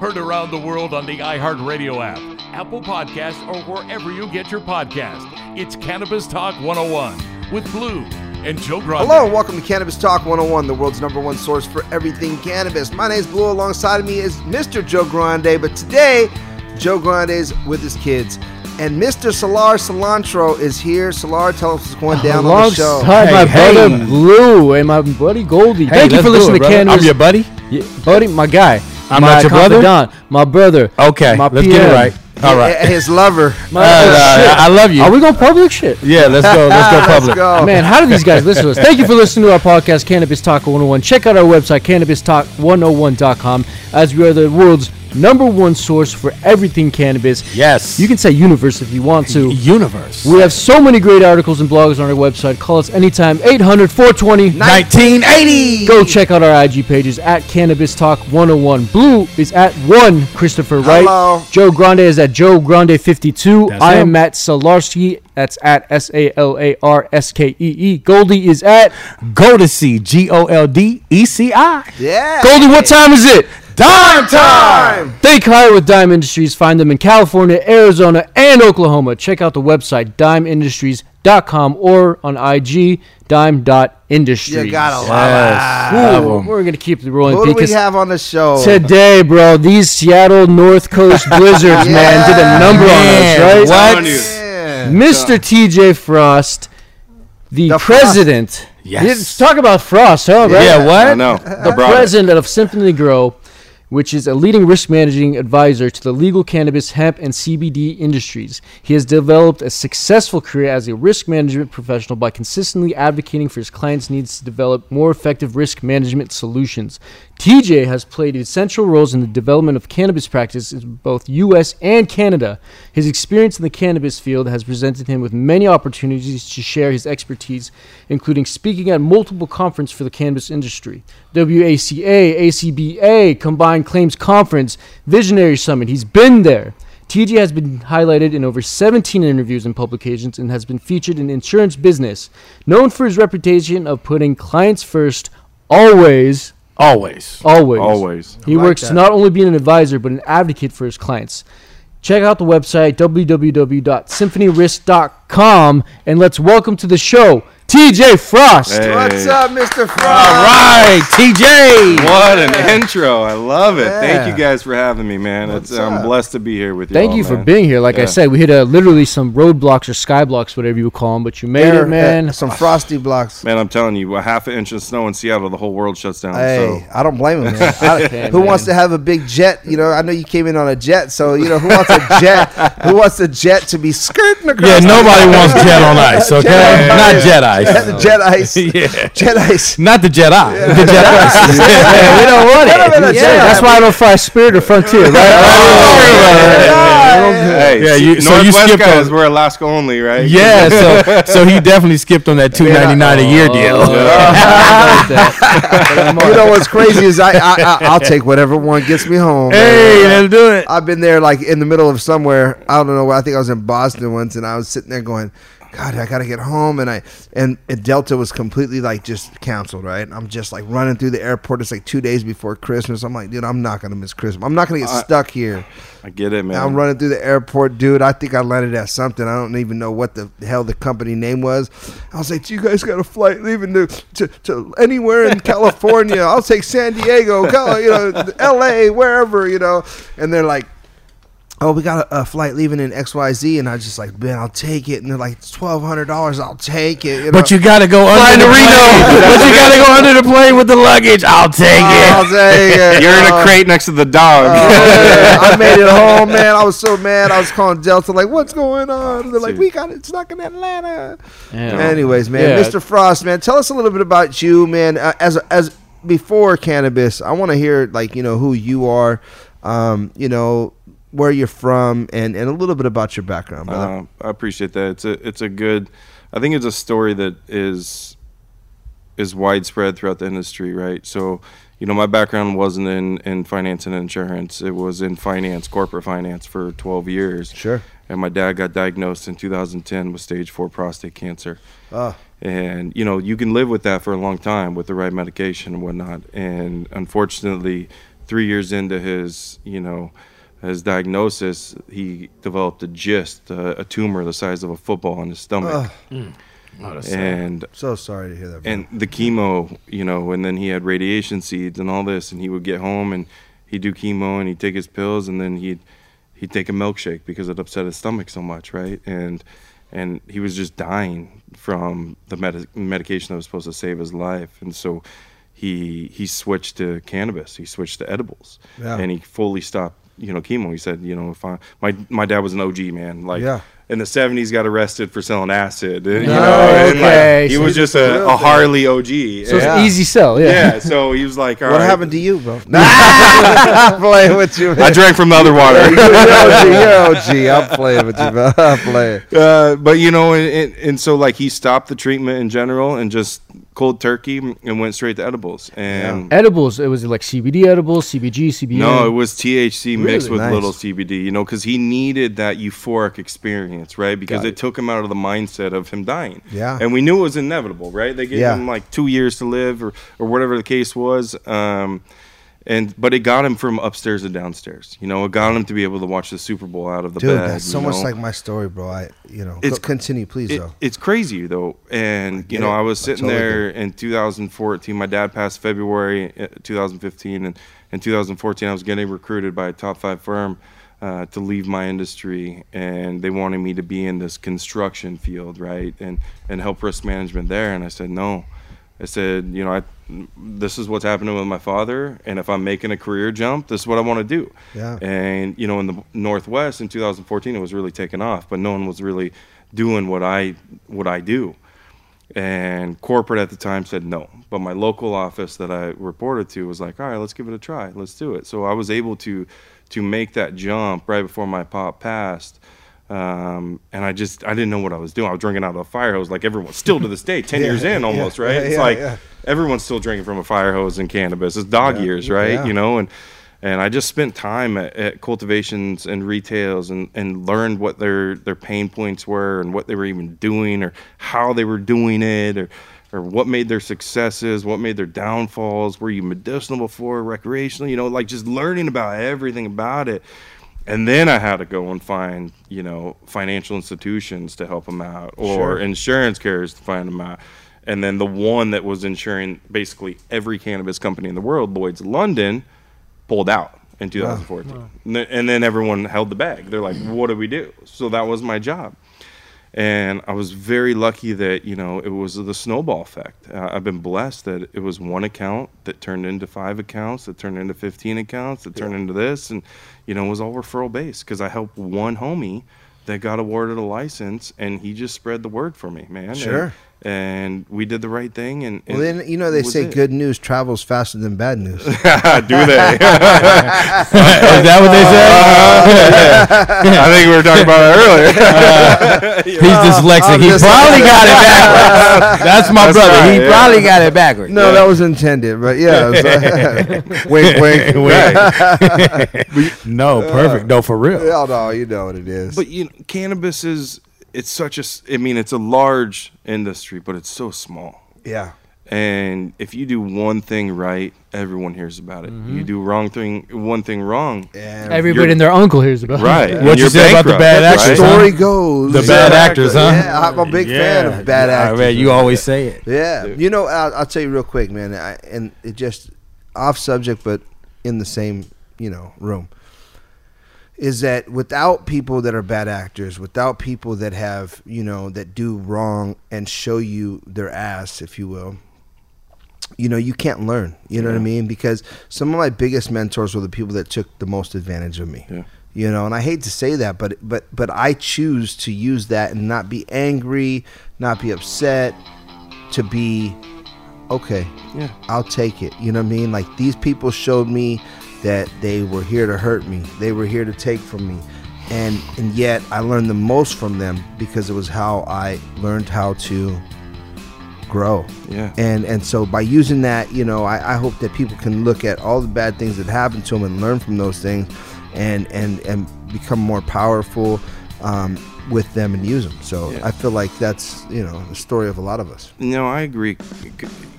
Heard around the world on the iHeartRadio app, Apple Podcasts, or wherever you get your podcast. It's Cannabis Talk 101 with Blue and Joe Grande. Hello, and welcome to Cannabis Talk 101, the world's number one source for everything cannabis. My name is Blue. Alongside of me is Mr. Joe Grande, but today, Joe Grande is with his kids. And Mr. Solar Cilantro is here. Solar, tell us what's going down on the show. Alongside my Hey, brother. Blue and my buddy Goldie. Thank you for listening it, to brother. Cannabis. I'm your buddy. Yeah, buddy, my guy. I'm my not your brother? confidant, My brother. Okay, My let's get it right. All right. His lover. My, Uh, oh, shit. I love you. Are we going public shit? Yeah, let's go. Let's go Let's public. go. Man, how do these guys listen to us? Thank you for listening to our podcast, Cannabis Talk 101. Check out our website, cannabistalk101.com, as we are the world's number one source for everything cannabis. Yes. You can say universe if you want to. Universe. We have so many great articles and blogs on our website. Call us anytime, 800 420 1980. Go check out our IG pages at Cannabis Talk 101. Blue is at one Christopher Wright. Hello. Joe Grande is at Joe Grande 52. That's I am him. Matt Salarski. That's at S A L A R S K E E. Goldie is at Go to see G O L D E C I. Yeah. Goldie. What time is it? Dime time. Think higher with Dime Industries. Find them in California, Arizona, and Oklahoma. Check out the website dimeindustries.com or on IG dime.industries. You gotta love Yes. Ooh, we're gonna keep it rolling Who do we have on the show? Today, bro, these Seattle North Coast Blizzards, man, did a number Man, on us, right? What? Yeah. Mr. TJ Frost, the, The Frost. president. Yes. Let's talk about Frost, huh? Right? Yeah, what? I know. The president of Symphony Grow, which is a leading risk managing advisor to the legal cannabis, hemp, and CBD industries. He has developed a successful career as a risk management professional by consistently advocating for his clients' needs to develop more effective risk management solutions. TJ has played essential roles in the development of cannabis practice in both US and Canada. His experience in the cannabis field has presented him with many opportunities to share his expertise, including speaking at multiple conferences for the cannabis industry. WACA, ACBA, Combined Claims Conference, Visionary Summit. He's been there. TJ has been highlighted in over 17 interviews and publications and has been featured in insurance business. Known for his reputation of putting clients first, always, Always. always. Always. He like works that. to not only be an advisor but an advocate for his clients. Check out the website www.symphonyrisk.com and let's welcome to the show TJ Frost. Hey. What's up, Mr. Frost? All right, TJ. What an intro. I love it. Yeah. Thank you guys for having me, man. It's, I'm blessed to be here with you. Thank all, you for man. being here. Like I said, we hit uh, literally some roadblocks or skyblocks, whatever you would call them, but you made There, it, man. uh, Some frosty blocks. Man, I'm telling you, a half an inch of snow in Seattle, the whole world shuts down. Hey, So I don't blame him. Man. I- Okay, who man. wants to have a big jet? You know, I know you came in on a jet, so you know who wants a jet? who wants a jet to be skirting across? Yeah, nobody wants jet on ice, okay? Jet Not ice. jet ice. The jet ice. yeah. Jet ice. Not the Jedi. The Jet ice. Yeah, we don't want Never been a it. Jedi. Yeah, that's why I don't fly Spirit or Frontier, right? Hey, Yeah, you, so you Northwest skipped guys on. were Alaska only, right? Yeah, so so he definitely skipped on that two ninety nine a year oh, deal. you know what's crazy is I, I, I I'll take whatever one gets me home. Hey, man. let's do it. I've been there like in the middle of somewhere. I don't know. I think I was in Boston once, and I was sitting there going, "God, I gotta get home." And I and, and Delta was completely like just canceled. Right? I'm just like running through the airport. It's like two days before Christmas. I'm like, dude, I'm not gonna miss Christmas. I'm not gonna get stuck here. I get it, man. I'm running through the airport, dude. I think I landed at something. I don't even know what the hell the company name was. I was like, "You guys got a flight leaving to to, to anywhere in California? I'll take San Diego, you know, L.A., wherever, you know." And they're like. Oh, we got a, a flight leaving in X Y Z, and I just like, man, I'll take it. And they're like, twelve hundred dollars, I'll take it. You know? But you gotta go under the plane. but you gotta go under the plane with the luggage. I'll take it. I'll take it. You're in Uh, a crate next to the dog. Oh, I made it home, man. I was so mad. I was calling Delta, like, "What's going on?" And they're like, "We got it stuck in Atlanta." Yeah. Anyways, man, Yeah. Mr. Frost, man, tell us a little bit about you, man. Uh, as as before cannabis, I want to hear like you know who you are, um, you know where you're from, and and a little bit about your background, brother. Uh, I appreciate that. It's a it's a good. I think it's a story that is is widespread throughout the industry, right? So, you know, my background wasn't in in finance and insurance. It was in finance, corporate finance for 12 years. Sure. And my dad got diagnosed in 2010 with stage 4 prostate cancer. Ah. And you know, you can live with that for a long time with the right medication and whatnot. And unfortunately, 3 years into his, you know, his diagnosis, he developed a gist, uh, a tumor the size of a football in his stomach. and So sorry to hear that. Bro. and the chemo, you know, and then he had radiation seeds and all this, and he would get home and he'd do chemo and he'd take his pills and then he'd he'd take a milkshake because it upset his stomach so much, right? And and he was just dying from the medi- medication that was supposed to save his life, and so he he switched to cannabis. He switched to edibles, Yeah. and he fully stopped, you know, chemo. He said, you know, if I my my dad was an OG man, like Yeah. In the '70s, got arrested for selling acid. You know, Oh, and, like, okay. he So was just a a, real a thing. Harley OG. So it's And- an easy sell. Yeah. yeah, so he was like, all what right. happened to you, bro? I'm playing with you. Man. I drank from the other water. you're OG, you're OG. I'm playing with you, bro. I'm playing. uh, but you know, and, and, and so like he stopped the treatment in general and just cold turkey and went straight to edibles. And Edibles. It was like CBD edibles, CBG, CBN. no, it was THC mixed with Nice. little CBD. You know, because he needed that euphoric experience, right? Because Got it, took him out of the mindset of him dying. Yeah. and we knew it was inevitable, right? They gave Yeah. him like two years to live, or or whatever the case was. Um, and but it got him from upstairs to downstairs. You know, it got him to be able to watch the Super Bowl out of the Dude, bed. that's so you much like my story, bro. I, you know, It's- continue, please, It- though. it's crazy though, and you know it. I was I sitting totally there in 2014. My dad passed February uh, 2015, and in 2014 I was getting recruited by a top five firm uh, to leave my industry, and they wanted me to be in this construction field, right, and and help risk management there. And I said no. I said, you know, I, this is what's happening with my father, and if I'm making a career jump, this is what I want to do. Yeah. And you know, in the Northwest in 2014, it was really taking off, but no one was really doing what I what I do. And corporate at the time said no, but my local office that I reported to was like, all right, let's give it a try, let's do it. So I was able to to make that jump right before my pop passed. Um, and I just I didn't know what I was doing. I was drinking out of a fire hose like everyone still to this day, ten Yeah, years in yeah, almost, right? yeah, it's yeah, like yeah. everyone's still drinking from a fire hose and cannabis. It's dog Yeah, years, right? yeah. You know, and and I just spent time at, at cultivations and retails and, and learned what their their pain points were and what they were even doing or how they were doing it or or what made their successes, what made their downfalls, were you medicinal before, recreational, you know, like just learning about everything about it. And then I had to go and find, you know, financial institutions to help them out or Sure. insurance carriers to find them out. And then the one that was insuring basically every cannabis company in the world, Lloyd's London, pulled out in 2014. And then- And then everyone held the bag. They're like, what do we do? So that was my job. And I was very lucky that, you know, it was the snowball effect. Uh, I've been blessed that it was one account that turned into five accounts, that turned into 15 accounts, that turned into this. And, you know, it was all referral based because I helped one homie that got awarded a license and he just spread the word for me, man. Sure. And we did the right thing. And, Well, then you know they say it. good news travels faster than bad news. Do they? Is that what they uh-huh. said? I think we were talking about it earlier. He's dyslexic. I'm He probably got it backwards. That's my That's brother. right, he yeah. probably got it backwards. no, that was intended, but yeah, it was, wink, wink. no, perfect. Uh, no, for real. Yeah, no, you know what it is. But you know, cannabis is it's such a I mean it's a large industry, but it's so small. yeah, And if you do one thing right, everyone hears about it. You mm-hmm. do wrong thing, one thing wrong. and Everybody and their uncle hears about. it. Right. What you you're said about the bankrupt, bad right? actors, story huh? goes. The bad Yeah. actors, huh? Yeah, I'm a big fan of bad I actors. bet you always say it. Yeah, you know, I'll, I'll tell you real quick, man. I, and it just off subject, but in the same you know room. Is that without people that are bad actors, without people that have you know that do wrong and show you their ass, if you will, you know you can't learn. You know what I mean? Because some of my biggest mentors were the people that took the most advantage of me. Yeah. You know, and I hate to say that, but but but I choose to use that and not be angry, not be upset, to be okay. Yeah. I'll take it. You know what I mean? Like these people showed me that they were here to hurt me. They were here to take from me. And and yet I learned the most from them because it was how I learned how to grow. Yeah. And and so by using that, you know, I, I hope that people can look at all the bad things that happened to them and learn from those things and and and become more powerful um, with them and use them. So Yeah. I feel like that's, you know, the story of a lot of us. No, I agree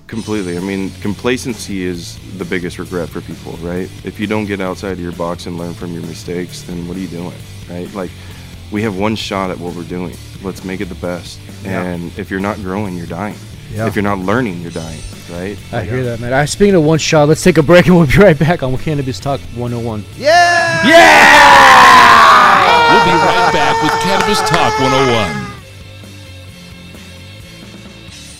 completely. I mean, complacency is the biggest regret for people, right? If you don't get outside of your box and learn from your mistakes, then what are you doing, right? Like, we have one shot at what we're doing. Let's make it the best. Yeah. And if you're not growing, you're dying. Yeah. If you're not learning, you're dying, right? I hear that, man. All right, speaking of one shot, let's take a break and we'll be right back on Cannabis Talk 101. Yeah! Yeah! We'll be right back with Cannabis Talk 101.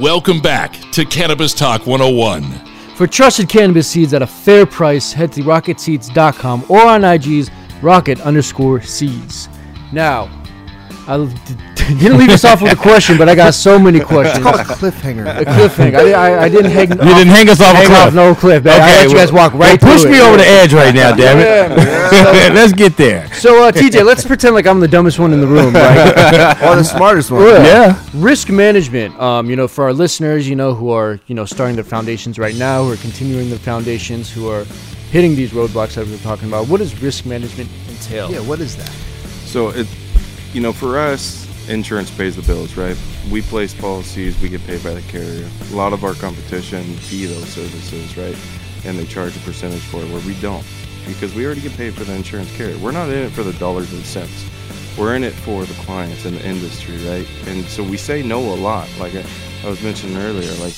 Welcome back to Cannabis Talk 101. For trusted cannabis seeds at a fair price, head to rocketseeds.com or on IG's rocket underscore seeds. Now, I l- d- didn't leave us off with a question, but I got so many questions. It's called a cliffhanger. A cliffhanger. I, I, I didn't hang. You didn't hang us off a cliff. off no cliff. man. I Okay, let you guys walk right well, push me it. over the edge right now, damn it. Yeah, Let's get there. So, uh, TJ, let's pretend like I'm the dumbest one in the room, right? or the smartest one. Yeah. Risk management. Um, you know, for our listeners, you know, who are you know starting their foundations right now, who are continuing their foundations, who are hitting these roadblocks that we're talking about. What does risk management entail? Yeah, what is that? So it, you know, for us, insurance pays the bills, right? We place policies, we get paid by the carrier. A lot of our competition fee those services, right? And they charge a percentage for it, where we don't, because we already get paid for the insurance carrier. We're not in it for the dollars and cents. We're in it for the clients and the industry, right? And so we say no a lot. Like I, was mentioning earlier, like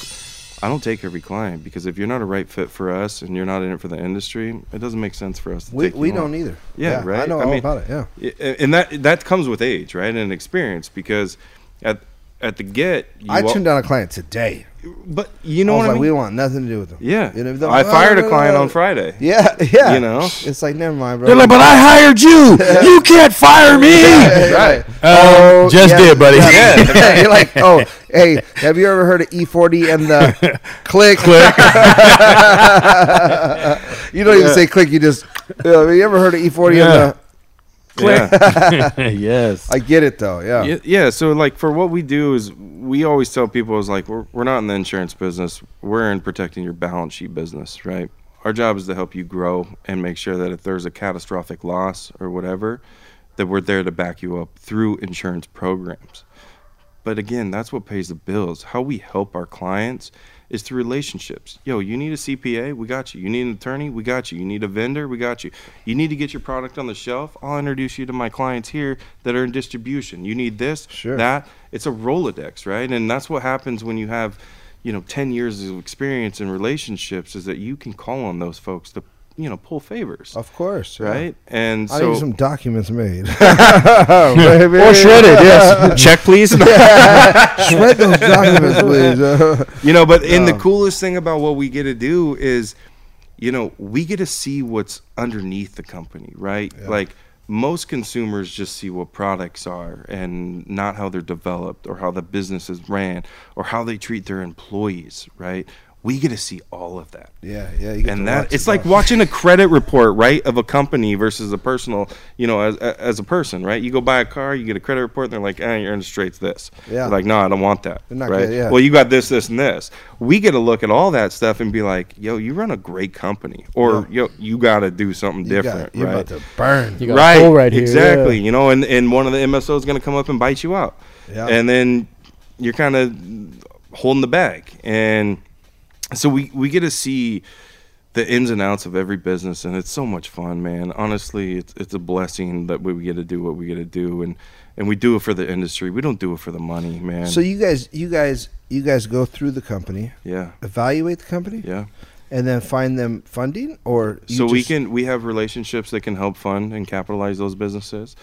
I don't take every client because if you're not a right fit for us and you're not in it for the industry, it doesn't make sense for us to We, take you we on. don't either. Yeah, right. I know I all about it. Yeah. And that that comes with age, right, and experience. Because at at the get, you I wa- turned down a client today. But you know I was what I like, mean? we want nothing to do with them. yeah, You know, they're I like, fired "Oh, a client no, on no." Friday. Yeah, yeah. You know? it's like never mind, bro. They're like, but I hired you. You can't fire me. Right. Uh, just did, buddy. Yeah. You're like, oh, hey, have you ever heard of E40 and the click? Click. you don't even say click. You just. Uh, have you ever heard of E40 Yeah. and the? Yeah. yes. I get it though. Yeah. yeah, yeah. So like for what we do is we always tell people is like we're we're not in the insurance business. We're in protecting your balance sheet business, right? Our job is to help you grow and make sure that if there's a catastrophic loss or whatever, that we're there to back you up through insurance programs. But again, that's what pays the bills. How we help our clients is through relationships. Yo, you need a CPA, we got you. You need an attorney, we got you. You need a vendor, we got you. You need to get your product on the shelf, I'll introduce you to my clients here that are in distribution. You need this, Sure. that. It's a Rolodex, right? And that's what happens when you have, you know, 10 years of experience in relationships is that you can call on those folks to, you know, pull favors. Of course. yeah. Right? And I so need some documents made. Or shredded, yes. check please. Shred those documents, please. You know, but and the coolest thing about what we get to do is, you know, we get to see what's underneath the company, right? Like most consumers just see what products are and not how they're developed or how the business is ran or how they treat their employees, right? We get to see all of that. yeah, yeah. You get to And watch that it's it. like watching a credit report, right, of a company versus a personal, you know, as as a person, right? You go buy a car, you get a credit report, and they're like, "Eh, your interest rate's this." Yeah. You're like, no, I don't want that. They're not right? good, yeah. Well, you got this, this, and this. We get to look at all that stuff and be like, "Yo, you run a great company," or "Yo, you got to do something You got- different," You're right? about to burn. You got right, a hole right here. exactly. yeah. You know, and and one of the MSOs is going to come up and bite you out, Yeah. and then you're kind of holding the bag, and so we we get to see the ins and outs of every business, and it's so much fun, man. Honestly, it's it's a blessing that we get to do what we get to do, and and we do it for the industry. We don't do it for the money, man. So you guys, you guys, you guys go through the company, yeah, evaluate the company, yeah. and then find them funding, or so we can we have relationships that can help fund and capitalize those businesses,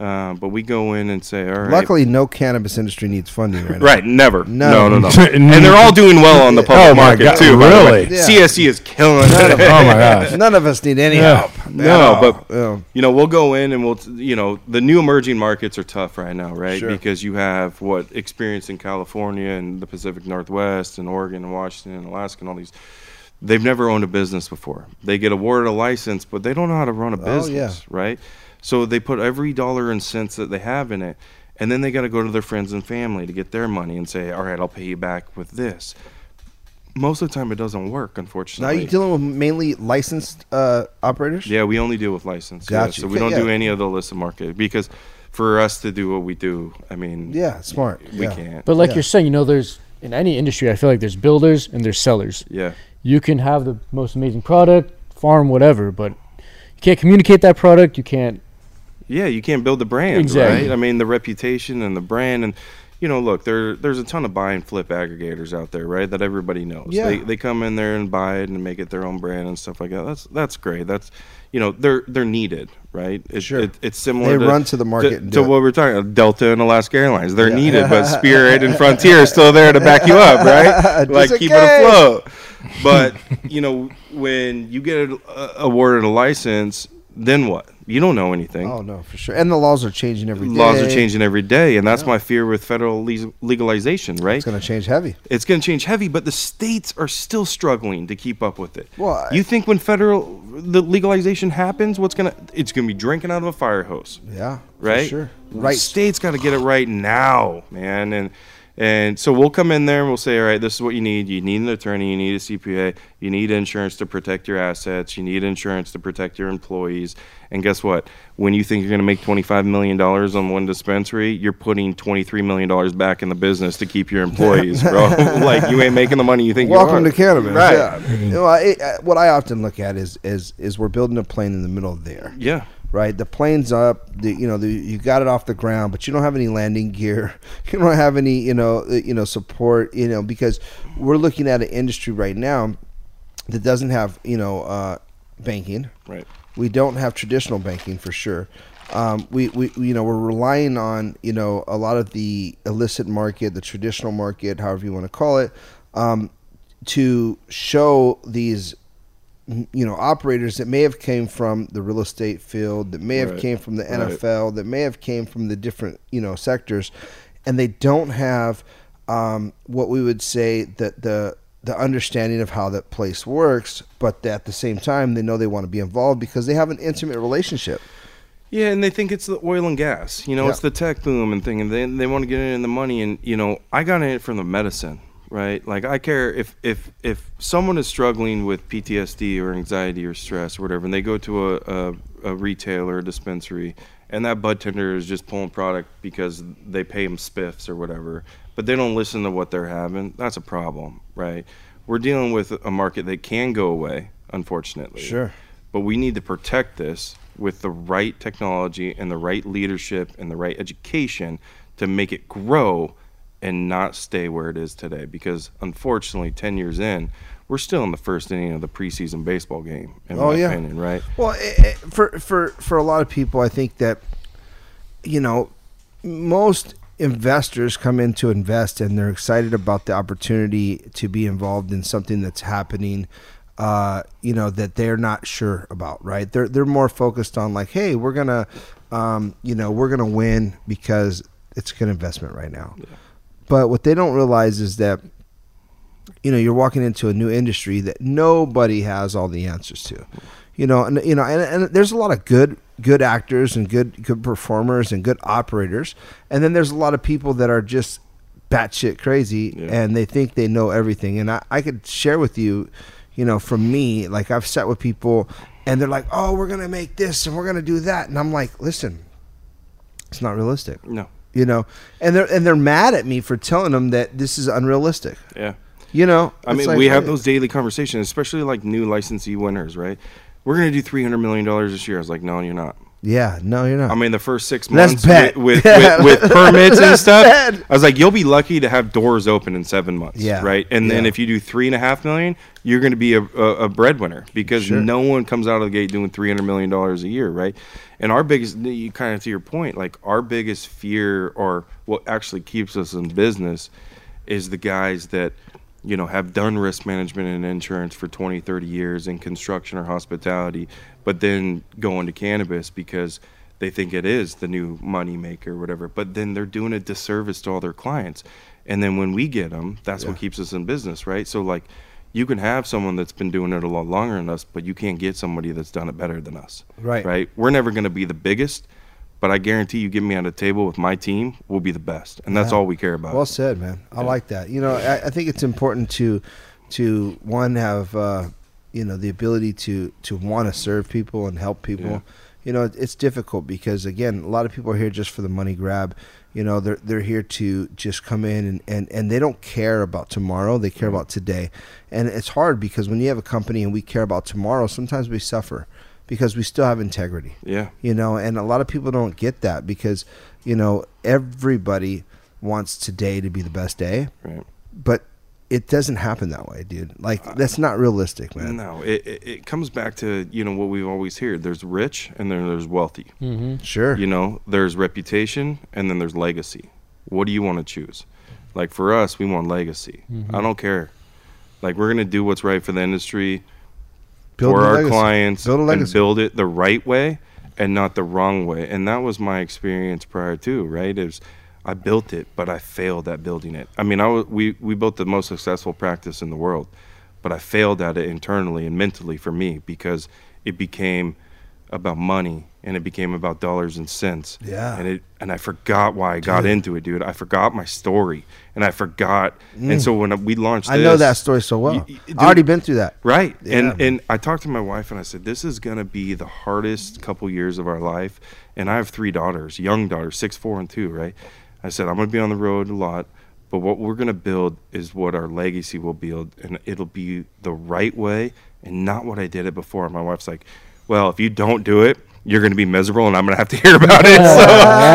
uh, but we go in and say, all right. Luckily, no cannabis industry needs funding right now. Right, never. No. No, no, no. and they're all doing well on the public Oh my market God, too. by really? Yeah. CSE is killing it. oh my gosh. None of us need any Yeah. help. at No, all. but Yeah. you know, we'll go in and we'll, t- you know, the new emerging markets are tough right now, right? Sure. Because you have what experience in California and the Pacific Northwest and Oregon and Washington and Alaska and all these. They've never owned a business before. They get awarded a license, but they don't know how to run a Oh, yeah. business, right? So they put every dollar and cents that they have in it, and then they got to go to their friends and family to get their money and say, "All right, I'll pay you back with this." Most of the time, it doesn't work, unfortunately. now you're dealing with mainly licensed uh, operators. Yeah, we only deal with license. yeah. Gotcha. So we don't yeah. do any of the illicit market because for us to do what we do, I mean, Yeah, smart. we yeah. can't. But like Yeah. you're saying, you know, there's in any industry, I feel like there's builders and there's sellers. yeah, You can have the most amazing product, farm, whatever, but you can't communicate that product. You can't. yeah, you can't build the brand, Exactly. right? I mean, the reputation and the brand, and you know, look, there there's a ton of buy and flip aggregators out there, right? That everybody knows. Yeah. They they come in there and buy it and make it their own brand and stuff like that. That's that's great. That's you know, they're they're needed, right? It, Sure. it, it's similar. They to, run to the market To, to what we're talking about, Delta and Alaska Airlines. They're Yeah. needed, but Spirit and Frontier are still there to back you up, right? Like keep it afloat. But you know, when you get awarded a license, then what? You don't know anything. Oh no, for sure. And the laws are changing every day. Laws are changing every day, and that's my fear with federal le- legalization. Right? It's going to change heavy. It's going to change heavy, but the states are still struggling to keep up with it. Well, you think when federal the legalization happens, what's gonna? It's gonna be drinking out of a fire hose, Yeah. for right? sure. The Right. States got to get it right now, man, and and so we'll come in there and we'll say, all right, this is what you need. You need an attorney. You need a CPA. You need insurance to protect your assets. You need insurance to protect your employees. And guess what? When you think you're going to make $25 million on one dispensary, you're putting $23 million back in the business to keep your employees, bro. like, you ain't making the money you think Welcome you to are. cannabis. Right. Yeah. You know, I, I- what I often look at is is is we're building a plane in the middle of there. Yeah. Right, the plane's up. The, you know, the, you got it off the ground, but you don't have any landing gear. You don't have any, you know, uh, you know, support. You know, because we're looking at an industry right now that doesn't have, you know, uh, banking. Right. We don't have traditional banking for sure. um, we, we you know we're relying on you know a lot of the illicit market, the traditional market, however you want to call it, um, to show these you know operators that may have came from the real estate field that may have Right. came from the Right. NFL that may have came from the different you know sectors and they don't have um, what we would say that the the understanding of how that place works but at the same time they know they want to be involved because they have an intimate relationship Yeah, and they think it's the oil and gas. You know, Yeah. it's the tech boom and thing, and they they want to get in the money. And you know, I got in it from the medicine, right? Like I care if if if someone is struggling with PTSD or anxiety or stress or whatever, and they go to a a, a retailer, a dispensary, and that bud tender is just pulling product because they pay them spiffs or whatever, but they don't listen to what they're having. That's a problem, right? We're dealing with a market that can go away, unfortunately Sure. but we need to protect this with the right technology and the right leadership and the right education to make it grow and not stay where it is today because unfortunately 10 years in we're still in the first inning of the preseason baseball game in Oh, my yeah. opinion right Well, eh, eh, for for for a lot of people, I think that you know most investors come in to invest and they're excited about the opportunity to be involved in something that's happening. Uh, you know that they're not sure about, right? They're they're more focused on like, hey, we're gonna, um, you know, we're gonna win because it's a good investment right now. But what they don't realize is that you know you're walking into a new industry that nobody has all the answers to. You know and you know and, and there's a lot of good good actors and good good performers and good operators. And then there's a lot of people that are just batshit crazy Yeah. and they think they know everything. And I, I could share with you you know from me like i've sat with people and they're like oh we're gonna make this and we're gonna do that. And i'm like listen it's not realistic. No you know and they're and they're mad at me for telling them that this is unrealistic yeah you know I mean, like, we have those daily conversations, especially like new licensee winners, right? We're gonna do three hundred million dollars this year. I was like, no, you're not. Yeah, no, you're not. I mean, the first six months with with, with, with permits and stuff, bet. I was like, you'll be lucky to have doors open in seven months, Yeah, right? And then if you do three and a half million, you're going to be a, a, a breadwinner because Sure. no one comes out of the gate doing three hundred million dollars a year, right? And our biggest, you kind of to your point, like our biggest fear or what actually keeps us in business is the guys that you know have done risk management and insurance for 20 30 years in construction or hospitality but then go into cannabis because they think it is the new money maker or whatever. But then they're doing a disservice to all their clients. And then when we get them that's what keeps us in business right? So like you can have someone that's been doing it a lot longer than us but you can't get somebody that's done it better than us Right. right we're never going to be the biggest but i guarantee you get me on the table with my team we'll be the best and that's Yeah. all we care about Well said, man. I like that. You know, I, I think it's important to to one have uh, you know the ability to to want to serve people and help people. Yeah. You know, it's difficult because again, a lot of people are here just for the money grab. You know, they're they're here to just come in and, and, and they don't care about tomorrow. They care mm-hmm. about today, and it's hard because when you have a company and we care about tomorrow, sometimes we suffer because we still have integrity. Yeah. You know and a lot of people don't get that because you know everybody wants today to be the best day. Right. But it doesn't happen that way dude like uh, that's not realistic man No, it, it, it comes back to you know what we've always heard. There's rich and then there's wealthy. Mm-hmm. sure You know, there's reputation and then there's legacy. What do you want to choose? Like for us, we want legacy. Mm-hmm. I don't care. Like we're gonna do what's right for the industry, Build for our legacy. clients, Build a and build it the right way and not the wrong way. And that was my experience prior to right. Is I built it, but I failed at building it. I mean, I we we built the most successful practice in the world, but I failed at it internally and mentally for me because it became about money and it became about dollars and cents. Yeah. And it and I forgot why I got into it, dude. I forgot my story and I forgot. And so when we launched, Mm. i know that story so well You- you- i already been through that Right. Yeah, and and I talked to my wife and I said, This is gonna be the hardest couple years of our life. And I have three daughters, young daughters, six, four, and two, right? I said, I'm gonna be on the road a lot, but what we're gonna build is what our legacy will build, and it'll be the right way and not what I did it before. My wife's like, Well, if you don't do it, you're gonna be miserable and I'm gonna have to hear about it. So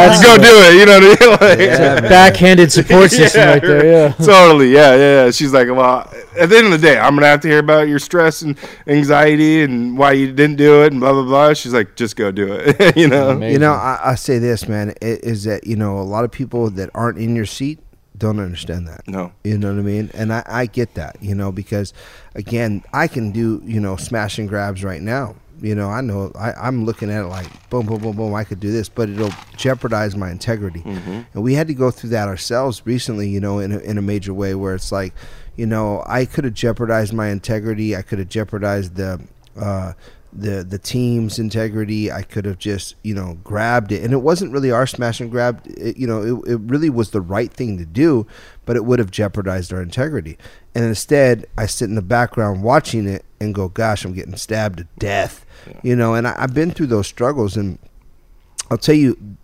just go do it, you know what I mean? Like, Backhanded support system right there. Yeah. totally. Yeah, yeah, yeah. She's like, well, at the end of the day, I'm gonna have to hear about your stress and anxiety and why you didn't do it and blah blah blah. She's like, just go do it. you know. You know, I, I say this, man, i- is that you know a lot of people that aren't in your seat don't understand that. No. You know what I mean? And I, I get that, you know, because again, I can do, you know, smash and grabs right now. You know, I know I, I'm looking at it like boom, boom, boom, boom, I could do this, but it'll jeopardize my integrity. Mm-hmm. And we had to go through that ourselves recently, you know, in a, in a major way where it's like, you know, I could have jeopardized my integrity. I could have jeopardized the, uh, the the team's integrity. I could have just you know grabbed it, and it wasn't really our smash and grab. It, you know, it, it really was the right thing to do, but it would have jeopardized our integrity. And instead, I sit in the background watching it and go, "Gosh, I'm getting stabbed to death," you know. And I, I've been through those struggles, and I'll tell you,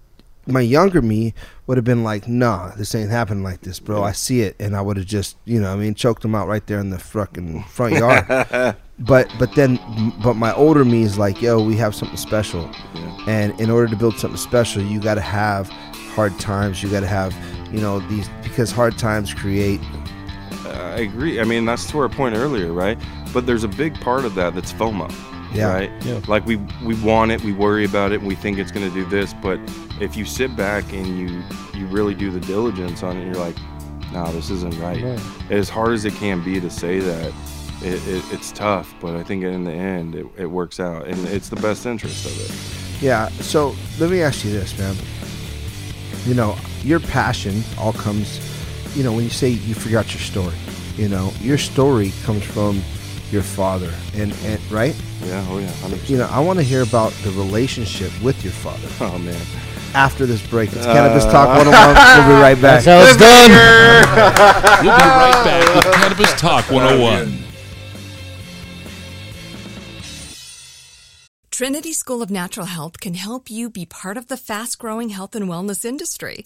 my younger me would have been like, "Nah, this ain't happening like this, bro. I see it," and I would have just, you know, I mean, choked him out right there in the fucking front yard. but but then, but my older me is like, "Yo, we have something special," and in order to build something special, you got to have hard times. You got to have, you know, these because hard times create. Uh, I agree. I mean, that's to our point earlier, right? But there's a big part of that that's FOMO, Yeah. right? Yeah. Like we we want it, we worry about it, and we think it's going to do this. But if you sit back and you you really do the diligence on it, you're like, nah, this isn't right. Right. As hard as it can be to say that, it, it, it's tough. But I think in the end, it, it works out, and it's the best interest of it. Yeah. So let me ask you this, man. You know, your passion all comes, you know, when you say you forgot your story, you know, your story comes from your father, and, and right? Yeah. Oh yeah. 100%. You know, I want to hear about the relationship with your father Oh man. after this break. It's Cannabis Talk 101. We'll be right back. That's how it's done. We'll be right back with Cannabis Talk 101. Trinity School of Natural Health can help you be part of the fast growing health and wellness industry.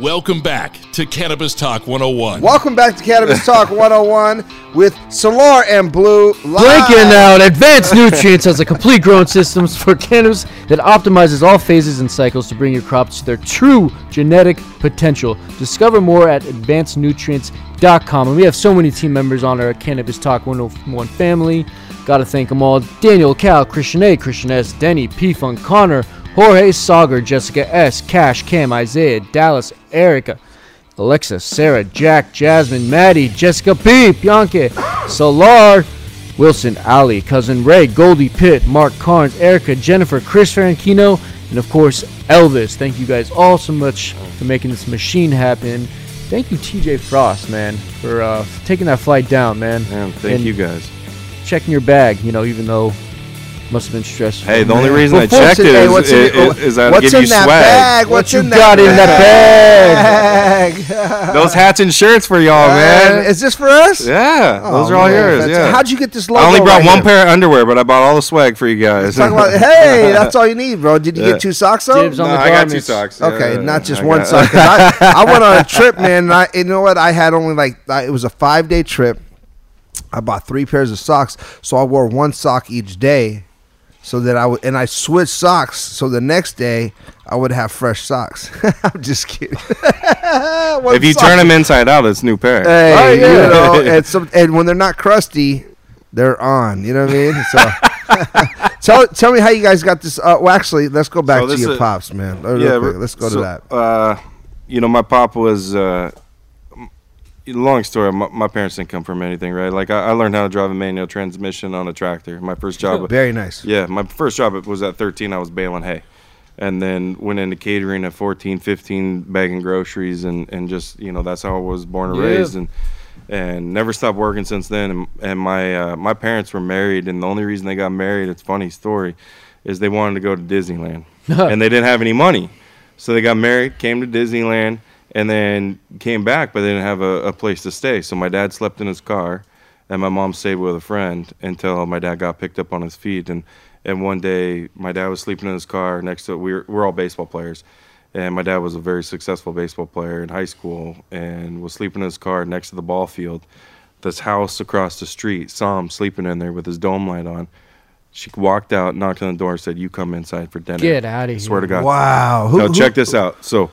Welcome back to Cannabis Talk 101. Welcome back to Cannabis Talk 101 with Solar and Blue. Live. Breaking out Advanced Nutrients has a complete growing systems for cannabis that optimizes all phases and cycles to bring your crops to their true genetic potential. Discover more at advancednutrients.com. And we have so many team members on our Cannabis Talk 101 family. Got to thank them all Daniel, Cal, Christian A, Christian S, Denny, P Funk, Connor, Jorge, Sauger, Jessica S, Cash, Cam, Isaiah, Dallas, Erica. Alexa, Sarah, Jack, Jasmine, Maddie, Jessica P, Bianca, Solar, Wilson, Ali, Cousin Ray, Goldie Pitt, Mark Carnes, Erica, Jennifer, Chris Franchino, and of course Elvis. Thank you guys all so much for making this machine happen. Thank you, TJ Frost, man, for uh, taking that flight down, man. Man, thank And you guys. Checking your bag, you know, even though must have been stressful. Hey, the only man. reason I What's in- checked it hey, is, what's in- is, is that to what's give in you that swag. bag? What What's you in got in that bag? Those hats and shirts for y'all, man. Is this for us? Yeah, Oh, those are all man, yours. Yeah. How'd you get this logo? I only brought right one here? pair of underwear, but I bought all the swag for you guys. Talk about, hey, that's all you need, bro. Did you Yeah. get two socks though? Dibs on no, the I got two garments. socks. Okay, Yeah, not just I one got- sock. 'cause I, I went on a trip, man. And I, you know what? I had only like I- it was a five day trip. I bought three pairs of socks, so I wore one sock each day. So that I would and I switched socks so the next day I would have fresh socks. I'm just kidding. If you sock- turn them inside out, it's new pair. Hey, Oh, you know, and some, and when they're not crusty, they're on. You know what I mean? So, tell tell me how you guys got this. Uh, well, actually, let's go back So to your is- pops, man. Real yeah, quick. let's go so, to that. Uh, you know, my pop was. Uh, m- long story. My, my parents didn't come from anything, right? Like I, I learned how to drive a manual transmission on a tractor. My first job. Very nice. Yeah, my first job was at 13. I was baling hay. And then went into catering at 14, 15, bagging groceries, and, and just, you know, that's how I was born and Yeah. raised. And and never stopped working since then. And, and my uh, my parents were married, and the only reason they got married, it's a funny story, is they wanted to go to Disneyland. and they didn't have any money. So they got married, came to Disneyland, and then came back, but they didn't have a, a place to stay. So my dad slept in his car, and my mom stayed with a friend until my dad got picked up on his feet. And and one day, my dad was sleeping in his car next to we were, we're all baseball players, and my dad was a very successful baseball player in high school, and was sleeping in his car next to the ball field. This house across the street saw him sleeping in there with his dome light on. She walked out, knocked on the door, said, "You come inside for dinner." Get outta here. Swear to God. Wow. Who- now who- check this out. So,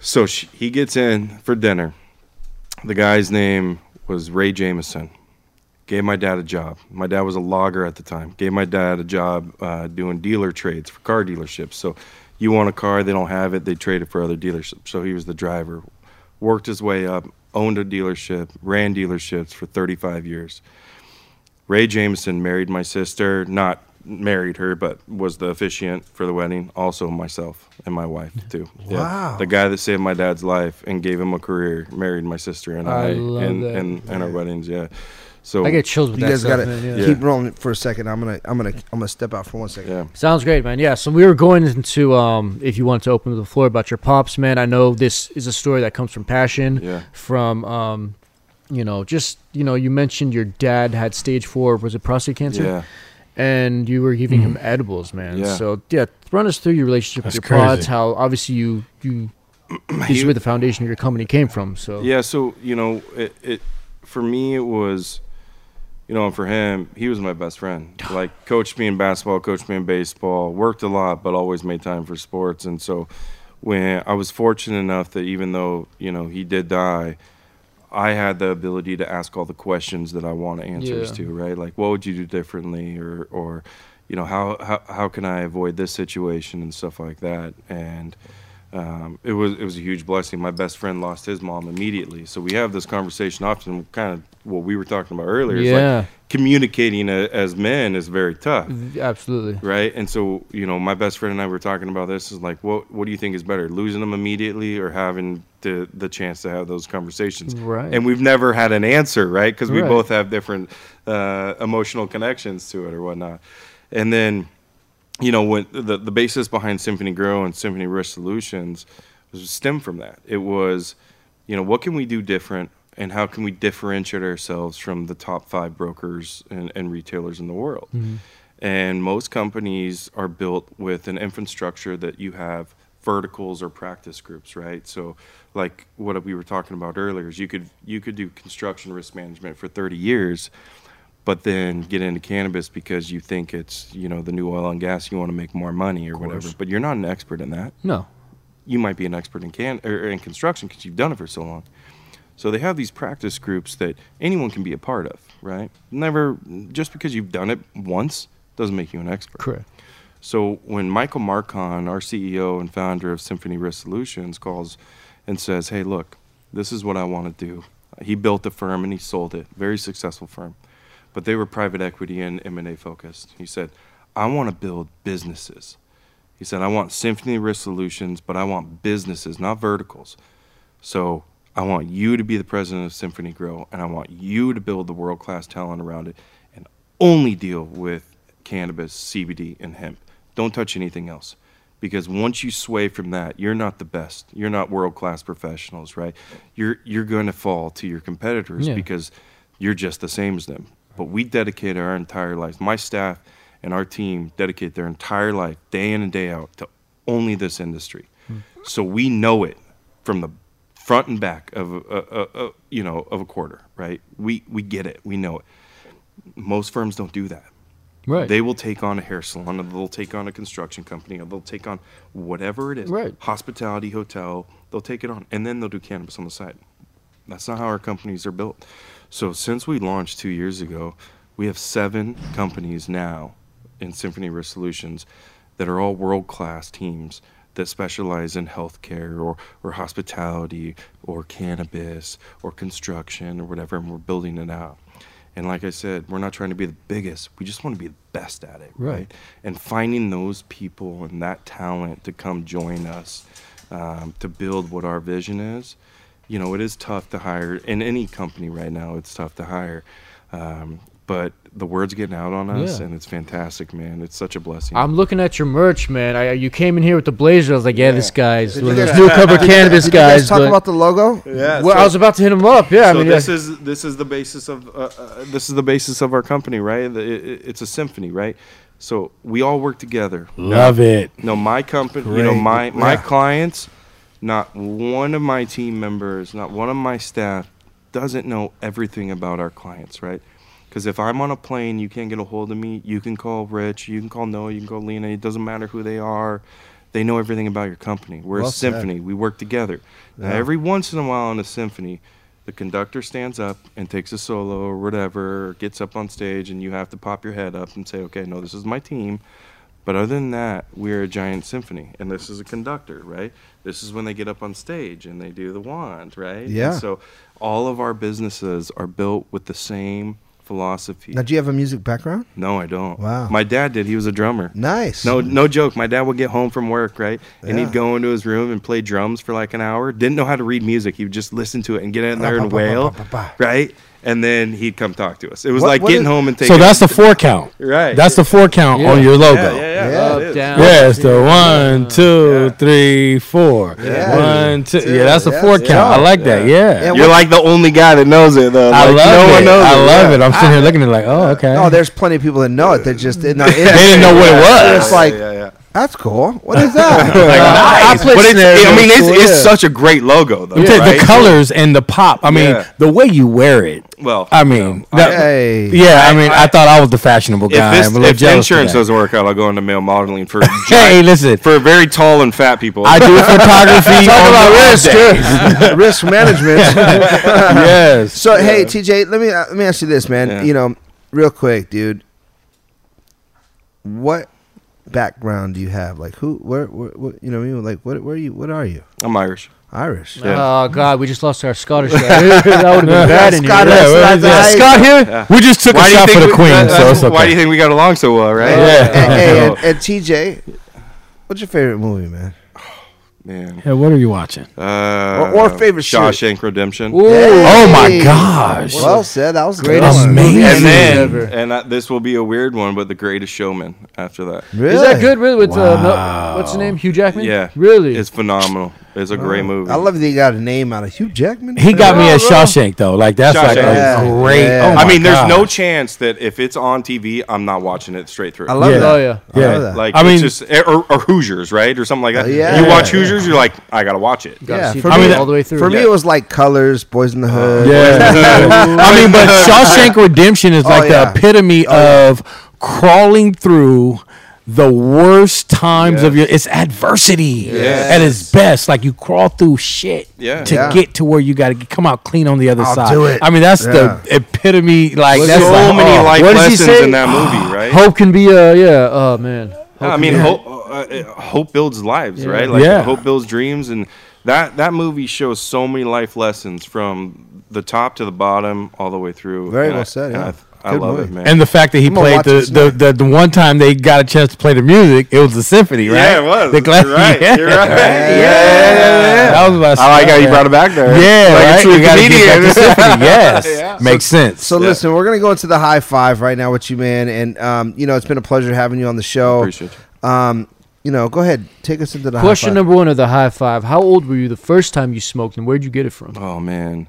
so she, he gets in for dinner. The guy's name was Ray Jameson. Gave my dad a job. My dad was a logger at the time. Gave my dad a job uh, doing dealer trades for car dealerships. So, you want a car, they don't have it, they trade it for other dealerships. So he was the driver. Worked his way up, owned a dealership, ran dealerships for 35 years. Ray Jameson married my sister, not married her, but was the officiant for the wedding. Also myself and my wife too. Yeah. Wow. The guy that saved my dad's life and gave him a career married my sister and I I, love and, that. and, and our weddings. Yeah. So I get chills with You that guys got to yeah. keep rolling for a second. I'm gonna I'm gonna I'm gonna step out for one second. yeah. Sounds great, man. Yeah, so we were going into um, if you want to open the floor about your pops, man. I know this is a story that comes from passion, Yeah. from um, you know, just you know, you mentioned your dad had stage four, was it prostate cancer? Yeah. And you were giving him mm-hmm. edibles, man. Yeah. So yeah, run us through your relationship That's with your pods. How obviously you you this is where the foundation of your company came from. So Yeah, so you know, it, it for me it was, you know, and for him, he was my best friend. Like coached me in basketball, coached me in baseball, worked a lot, but always made time for sports. And so, when I was fortunate enough that even though you know he did die, I had the ability to ask all the questions that I want answers Yeah. to. Right, like what would you do differently, or or you know how how how can I avoid this situation and stuff like that. And um, it was it was a huge blessing. My best friend lost his mom immediately, so we have this conversation often. Kind of what we were talking about earlier. It's Yeah. like communicating a, as men is very tough, absolutely. right? And so you know, my best friend and I were talking about this. Is like, what what do you think is better, losing them immediately or having the the chance to have those conversations? Right. And we've never had an answer, right? Because we Right. both have different uh, emotional connections to it or whatnot. And then you know, when the the basis behind Symphony Grow and Symphony Risk Solutions was stemmed from that. It was, you know, what can we do different, and how can we differentiate ourselves from the top five brokers and, and retailers in the world? Mm-hmm. And most companies are built with an infrastructure that you have verticals or practice groups, right? So, like what we were talking about earlier, is you could you could do construction risk management for 30 years, but then get into cannabis because you think it's you know the new oil and gas, you want to make more money or whatever. But you're not an expert in that. No. You might be an expert in can or in construction because you've done it for so long. So they have these practice groups that anyone can be a part of, right? Never just because you've done it once doesn't make you an expert. Correct. So when Michael Marcon, our CEO and founder of Symphony Risk Solutions, calls and says, "Hey, look, this is what I want to do." He built a firm and he sold it, very successful firm, but they were private equity and M&A focused. He said, "I want to build businesses." He said, "I want Symphony Risk Solutions, but I want businesses, not verticals." So I want you to be the president of Symphony Grow, and I want you to build the world class talent around it, and only deal with cannabis, CBD, and hemp. Don't touch anything else, because once you sway from that, you're not the best. You're not world class professionals, right? You're you're going to fall to your competitors Yeah. because you're just the same as them. But we dedicate our entire lives. My staff and our team dedicate their entire life, day in and day out, to only this industry. Hmm. So we know it from the front and back of a, a, a, you know of a quarter, right? We we get it, we know it. Most firms don't do that. Right. They will take on a hair salon, or they'll take on a construction company, or they'll take on whatever it is. Right. Hospitality, hotel, they'll take it on, and then they'll do cannabis on the side. That's not how our companies are built. So since we launched two years ago, we have seven companies now in Symphony Risk Solutions that are all world class teams that specialize in healthcare or, or hospitality or cannabis or construction or whatever, and we're building it out. And like I said, we're not trying to be the biggest. We just want to be the best at it, right? Right. And finding those people and that talent to come join us um, to build what our vision is. You know, it is tough to hire in any company right now. It's tough to hire, um, but the word's getting out on us, Yeah. and it's fantastic, man. It's such a blessing. I'm looking at your merch, man. I, you came in here with the blazer. I was like, yeah, this guy's Did one you of those guys- new cover cannabis Did you guys guys. talk but- about the logo? yeah, well, I was about to hit him up. Yeah, I mean, this yeah. is this is the basis of uh, uh, this is the basis of our company, right? It- it- it's a symphony, right? So we all work together. Love it. No, my company, you know, my my Yeah. clients, not one of my team members, not one of my staff doesn't know everything about our clients, right? Because if I'm on a plane, you can't get a hold of me. You can call Rich, you can call Noah, you can call Lena. It doesn't matter who they are. They know everything about your company. We're Well a said. symphony. We work together. Now, every once in a while in a symphony, the conductor stands up and takes a solo or whatever, or gets up on stage, and you have to pop your head up and say, okay, no, this is my team. But other than that, we're a giant symphony, and this is a conductor, right? This is when they get up on stage and they do the wand, right? And Yeah. so all of our businesses are built with the same philosophy. Now, do you have a music background? No, I don't. Wow. My dad did. He was a drummer. Nice. No, no joke. My dad would get home from work, right, and Yeah. he'd go into his room and play drums for like an hour. Didn't know how to read music. He would just listen to it and get in there and wail, right? And then he'd come talk to us. It was What- like what getting is- home and taking. So that's the four count. Right. That's the four count on your logo. Yeah, yeah, yeah. Yeah. Up, down. Yeah, it's the one, two, three, four. Yeah. One, two. Two, Yeah, that's the yes, four yeah. count. I like that. Yeah. Yeah, You're like the only guy that knows it, though. I Like, love no it. one knows I love yeah. it. I'm sitting here looking at it like, oh, okay. Oh, there's plenty of people that know it. They just did not. they didn't know what it was. It's like yeah, yeah. That's cool. What is that? Nice. played But it's, snares I mean, it's, it's yeah. such a great logo, though. I'm telling you, right? the colors and the pop. I mean, Yeah. the way you wear it. Well, I mean, that- Hey. yeah. I mean, I, I- thought I was the fashionable If, guy. this, I'm a if the insurance doesn't work out, I'll go into male modeling for Hey, listen. for very tall and fat people. I do photography. Talk about risk, risk management. yes. So hey, TJ, let me uh, let me ask you this, man. Yeah. You know, real quick, dude. What background do you have? Like who? Where? where, where you know, what I mean? like what? Where are you? What are you? I'm Irish. Irish. Yeah. Oh God, we just lost our Scottish guy. that would have been bad in here. Scottish, Yeah, that's well, nice. is Scott here? Yeah. We just took a shot for the we- queen, that- so it's okay. Why do you think we got along so well, right? Yeah. And, hey, and, and TJ, what's your favorite movie, man? Man. Yeah, what are you watching? Uh, or favorite shit. Shawshank Redemption. Ooh. Oh my gosh. Well said. That was a good Greatest. Amazing. And then, and uh, this will be a weird one, but The Greatest Showman after that. Really? Is that good? Really? With uh, Wow. Mel- what's the name? Hugh Jackman. Yeah. Really? It's phenomenal. It's a great movie. I love that he got a name out of Hugh Jackman. He got me Oh, at. Shawshank though. Like that's like a Yeah. great. Yeah. Oh my I mean, there's no gosh. chance that if it's on TV, I'm not watching it straight through. I love Yeah. that. Oh yeah. I Yeah. love that. Like I I mean- mean, just or, or Hoosiers, right, or something like that. Uh, yeah. You watch Hoosiers, you're like, I gotta watch it. Gotta Yeah, see for it me- all the way through. For me, Yeah. it was like Colors, Boyz n the Hood. Yeah. I mean, but Shawshank Redemption is Oh, like yeah. the epitome of crawling through the worst times of your. It's adversity Yes. at its best. Like you crawl through shit Yeah. to Yeah. get to where you got to come out clean on the other I'll side. do it. I mean, that's Yeah. the epitome. Like that's so like, many oh. life What does he lessons in that movie, right? Hope can be a yeah. Oh man. Hope I mean, hope, uh, uh, hope builds lives, Yeah. right? Like Yeah. hope builds dreams, and that that movie shows so many life lessons from the top to the bottom, all the way through. Very And well I- said, yeah. I, I Good love movie. it, man. And the fact that he I'm played watch the, the, the the one time they got a chance to play the music, it was the symphony, right? Yeah, it was. The class- You're right. Yeah. You're right. Yeah, Yeah, yeah, yeah. That was my I like how you brought it back there. Yeah, like right? a true We gotta get back comedian. to symphony. Yes, Yeah. makes sense. So Yeah. listen, we're gonna go into the high five right now with you, man. And um, you know, it's been a pleasure having you on the show. Appreciate you. Um, you know, go ahead, take us into the Question high five. number one of the high five: How old were you the first time you smoked, and where'd you get it from? Oh man,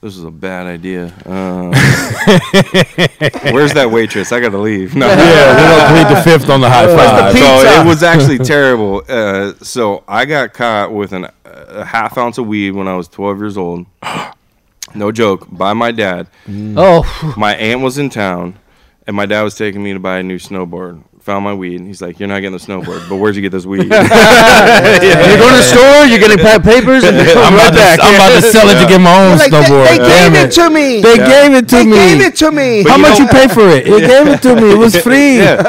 this is a bad idea. Uh, where's that waitress? I gotta leave. No. yeah, we don't plead the fifth on the high five. So it was actually terrible. Uh, so I got caught with an, a half ounce of weed when I was 12 years old. No joke, by my dad. Oh, My aunt was in town, and my dad was taking me to buy a new snowboard. Found my weed. And he's like, "You're not getting the snowboard, but where'd you get this weed?" You're going to the store. You're getting pa- papers. And you're I'm, right about to. I'm about to sell it to get my own Like, they, snowboard. they Damn gave it to me. They gave it to They me. gave it to me. But How you much you pay for it? It gave it to me. It was free. Yeah.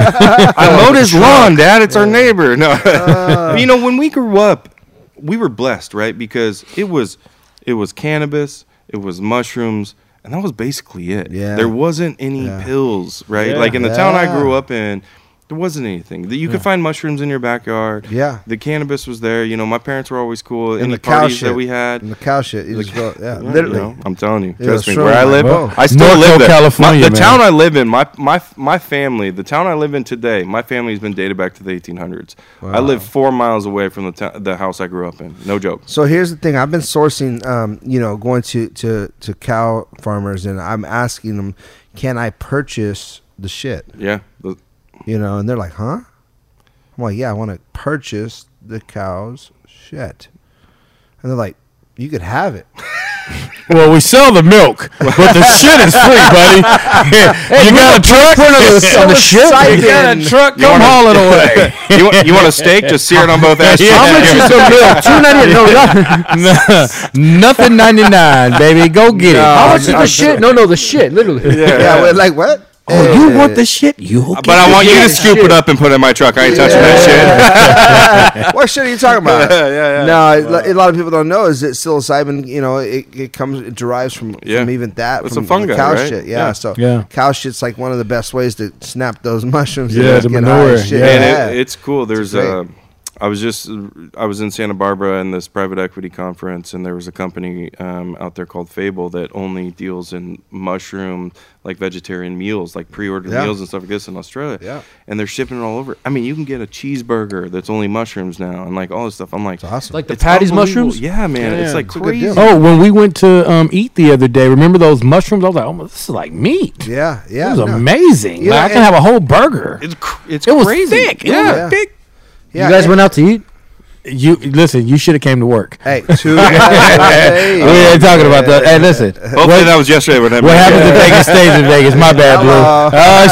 I mowed his lawn, Dad. It's our neighbor. No, uh. But, you know when we grew up, we were blessed, right? Because it was, it was cannabis, it was mushrooms, and that was basically it. Yeah. There wasn't any Yeah. pills, right? Yeah. Like in the town I grew up in, there wasn't anything. You could find mushrooms in your backyard. Yeah. The cannabis was there. You know, my parents were always cool. And Any the cow parties shit. that we had. And the cow shit. You just go, yeah, Yeah, literally. you know, I'm telling you. Yeah, Trust me. Where I live, bro. I still Norco, live there. California, My- the man. town I live in, my my my family, the town I live in today, my family has been dated back to the 1800s. I live four miles away from the the house I grew up in. No joke. So here's the thing: I've been sourcing, um, you know, going to to to cow farmers, and I'm asking them, "Can I purchase the shit?" Yeah. The- You know, and they're like, "Huh?" I'm like, "Yeah, I want to purchase the cow's shit," and they're like, "You could have it." Well, we sell the milk, but the shit is free, buddy. you got a truck? on the, on the shit. excited. You got a truck? Come wanna- haul it away. you, want, you want a steak? Just sear it on both ends. How much is the milk? Two ninety No, not, Nothing 99, baby. Go get it. how much is the shit? No, no, the shit. Literally. Yeah, we're like what? Oh, you want the shit? You But I want you to scoop shit. it up and put it in my truck. I ain't touching that shit. what shit are you talking about? shit. yeah, yeah. No, a lot of people don't know is that psilocybin, you know, it, it comes, it derives from, Yeah. from even that, It's from a fungi, cow right? shit. Yeah, Yeah. so Yeah. cow shit's like one of the best ways to snap those mushrooms. Yeah, the manure, shit. yeah. Man, Yeah. it, it's cool. There's a. uh, I was just I was in Santa Barbara in this private equity conference, and there was a company um, out there called Fable that only deals in mushroom like vegetarian meals, like pre-ordered Yeah. meals and stuff like this in Australia. Yeah. and they're shipping it all over. I mean, you can get a cheeseburger that's only mushrooms now, and like all this stuff. I'm like, awesome. Like the it's Patty's mushrooms. Yeah, man, Yeah, it's like it's a crazy. Oh, when we went to um, eat the other day, remember those mushrooms? I was like, oh, this is like meat. yeah, yeah. It was no. amazing. Yeah, Like, I can have a whole burger. It's cr- it's It was crazy. thick. It Yeah. was Yeah. thick. Yeah, You guys went out to eat. You listen. You should have came to work. Hey, two. we ain't talking about that. Hey, listen. Hopefully that was yesterday. When What happens in Vegas stays in Vegas. My bad, Blue. Oh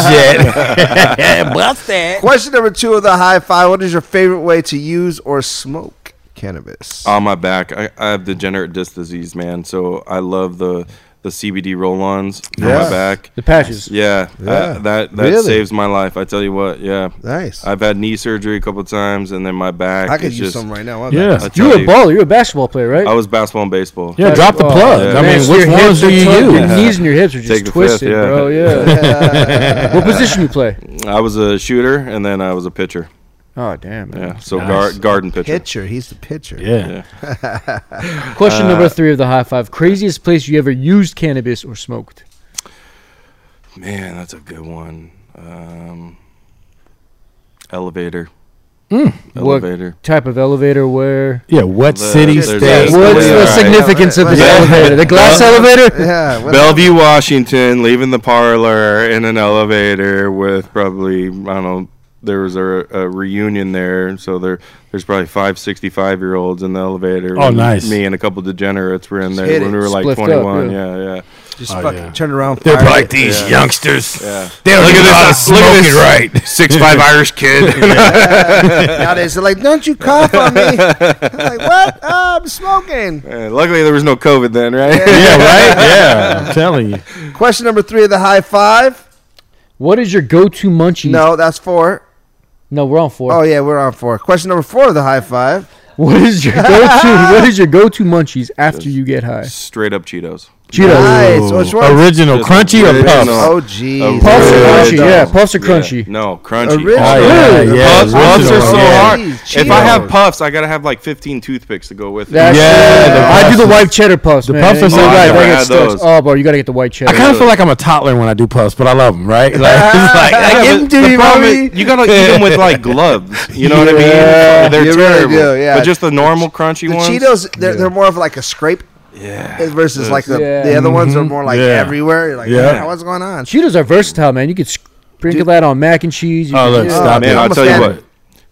shit. Bust that. Question number two of the high five. What is your favorite way to use or smoke cannabis? on my back. I, I have degenerate disc disease, man. So I love the the CBD roll-ons on Yeah. my back. The patches. Yeah, uh, Yeah. that that, that Really? saves my life. I tell you what. Yeah, nice. I've had knee surgery a couple of times, and then my back. I could use just, some right now. My Yeah. bad. I tell You're a baller. You're a basketball player, right? I was basketball and baseball. Yeah, drop the Oh, plug. yeah. I mean, so which your hips ones do are you tough, Your use? knees and your hips are just Take the fifth, twisted, yeah. bro. Yeah. what position you play? I was a shooter, and then I was a pitcher. Oh damn. Man. Yeah, so Nice. guard, garden pitcher. Pitcher. He's the pitcher. Yeah. Question number three of the high five: craziest place you ever used cannabis or smoked? Man, that's a good one. Um, elevator. What Elevator. type of elevator? Where? Yeah. What The- city, there's state? What's yeah, the right. significance of this Yeah. elevator? The glass Well- elevator? Yeah. what- Bellevue, Washington, leaving the parlor in an elevator with probably I don't know. There was a, a reunion there, so there there's probably five 65 year olds in the elevator. Oh, nice. Me and a couple degenerates were in Just there hit when it. we were like Spliffed up, 21. yeah. yeah, yeah. Just Oh, fucking yeah. turn around. They're fire like it. these Yeah. youngsters. Yeah. They don't Look even at know how to this, look at this right. six five Irish kid. Nowadays they're like, "Don't you cough on me?" I'm like, "What? Oh, I'm smoking." Uh, luckily, there was no COVID then, right? yeah, right. Yeah, I'm telling you. Question number three of the high five. What is your go-to munchie? No, that's four. No, we're on four. Oh yeah, we're on four. Question number four of the high five. What is your go-to? what is your go-to munchies after you get high? Straight up Cheetos. Cheetos. Nice. Which one? Original, Just crunchy or puffs? Oh geez. Puffs are crunchy. Yeah, puffs are Yeah. crunchy. No, crunchy. Original. Oh, yeah, Really? yeah. Puffs, puffs are so Yeah. hard. Jeez, If I have puffs, I gotta have like 15 toothpicks to go with it. That's Yeah, the I do the white cheddar puffs. The puffs are so oh, right. good. They Never get stuck. Oh, bro, you gotta get the white cheddar. I kind of feel like I'm a toddler when I do puffs, but I love them, right? Like, it's like, I Yeah, give them to the me, problem you gotta eat them with like gloves. You know what I mean? Yeah, They're terrible. yeah. But just the normal crunchy The ones. Cheetos, they're, they're more of like a scrape Yeah. versus like the, Yeah. the other ones are mm-hmm. more like Yeah. everywhere. You're like, Yeah. yeah. what's going on? Cheetos are versatile, man. You could sprinkle that on mac and cheese. You Oh, look, yeah. stop oh, Man, it. I'll tell you what.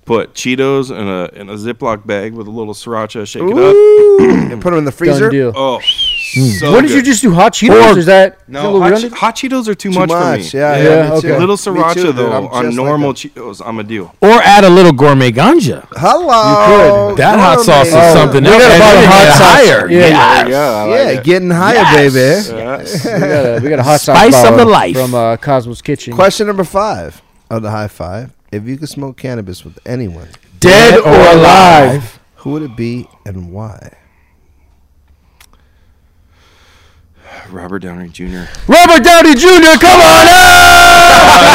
Put Cheetos in a in a Ziploc bag with a little sriracha, shake it up. Ooh, and put them in the freezer. Done deal. Oh, so what did good. you just do? Hot Cheetos? Or- is that a No, little hot. Che- hot Cheetos are too, Too much, much, for me. yeah, Yeah, yeah, me okay. Little Me sriracha too, though on just like normal that. Cheetos, I'm a deal. Or add a little gourmet ganja. Hello, you could. That hot sauce is gourmet. something we else. got a And bottle of then hot sauce. higher. Yeah, Yes. Yeah, like Yeah, it. getting higher, Yes. baby. Yes. we, got a, we got a hot sauce Spice of the life. from uh, Cosmos Kitchen. Question number five of the high five: If you could smoke cannabis with anyone, Dead or alive. who would it be and why? Robert Downey Jr. Robert Downey Jr. Come on